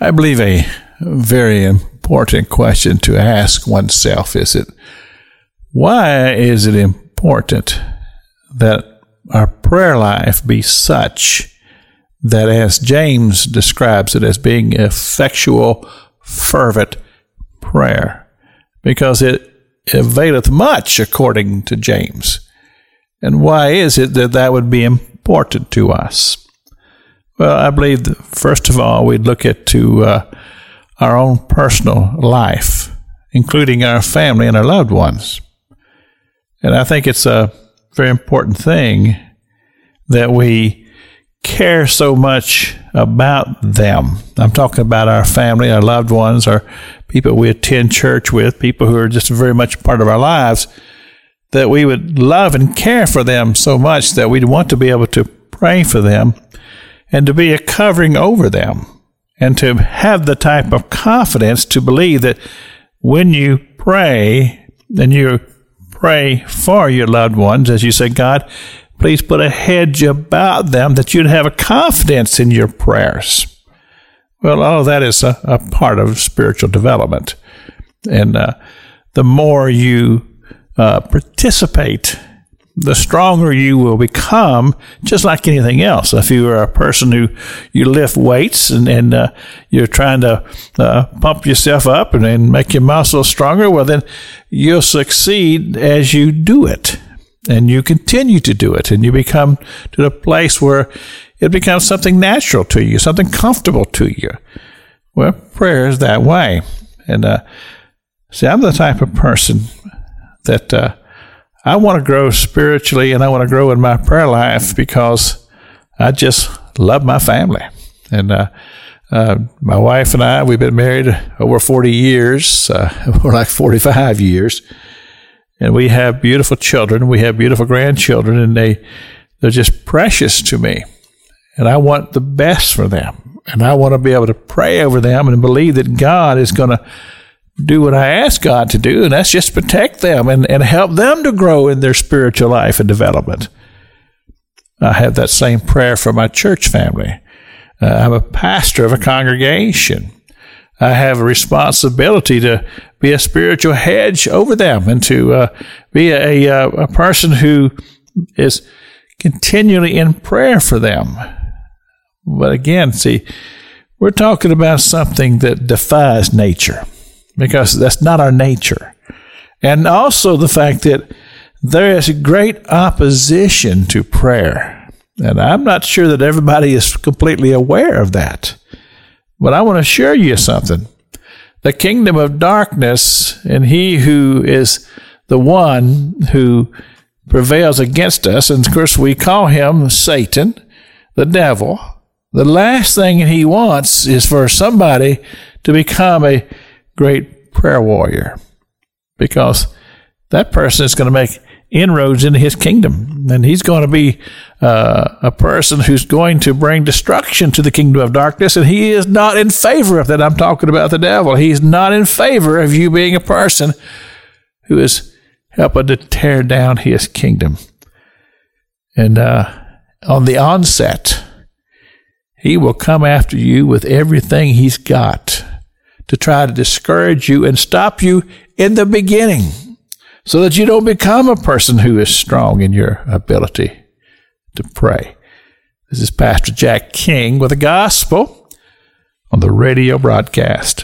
I believe a very important question to ask oneself is it why is it important that our prayer life be such that as James describes it as being effectual fervent prayer because it availeth much according to James. And why is it that that would be important to us? Well, I believe that first of all, we'd look at to uh, our own personal life, including our family and our loved ones. And I think it's a very important thing that we care so much about them. I'm talking about our family, our loved ones, our people we attend church with, people who are just very much part of our lives, that we would love and care for them so much that we'd want to be able to pray for them and to be a covering over them and to have the type of confidence to believe that when you pray and you pray for your loved ones, as you say, God, please put a hedge about them that you'd have a confidence in your prayers. Well, all of that is a, a part of spiritual development. And uh, the more you uh, participate the stronger you will become, just like anything else. If you are a person who you lift weights and, and uh, you're trying to uh, pump yourself up and, and make your muscles stronger, well, then you'll succeed as you do it. And you continue to do it, and you become to the place where it becomes something natural to you, something comfortable to you. Well, prayer is that way. And uh, see, I'm the type of person that uh, I want to grow spiritually and I want to grow in my prayer life because I just love my family. And uh, uh, my wife and I, we've been married over 40 years, uh, we're like 45 years. And we have beautiful children. We have beautiful grandchildren, and they, they're just precious to me. And I want the best for them. And I want to be able to pray over them and believe that God is going to do what I ask God to do, and that's just protect them and, and help them to grow in their spiritual life and development. I have that same prayer for my church family. Uh, I'm a pastor of a congregation. I have a responsibility to be a spiritual hedge over them and to uh, be a, a, a person who is continually in prayer for them. But again, see, we're talking about something that defies nature because that's not our nature. And also the fact that there is great opposition to prayer. And I'm not sure that everybody is completely aware of that. But I want to assure you something. The kingdom of darkness and he who is the one who prevails against us, and of course we call him Satan, the devil. The last thing he wants is for somebody to become a great prayer warrior because that person is going to make inroads into his kingdom. And he's going to be uh, a person who's going to bring destruction to the kingdom of darkness. And he is not in favor of that. I'm talking about the devil. He's not in favor of you being a person who is helping to tear down his kingdom. And uh, on the onset, he will come after you with everything he's got to try to discourage you and stop you in the beginning so that you don't become a person who is strong in your ability to pray. This is Pastor Jack King with the gospel on the radio broadcast.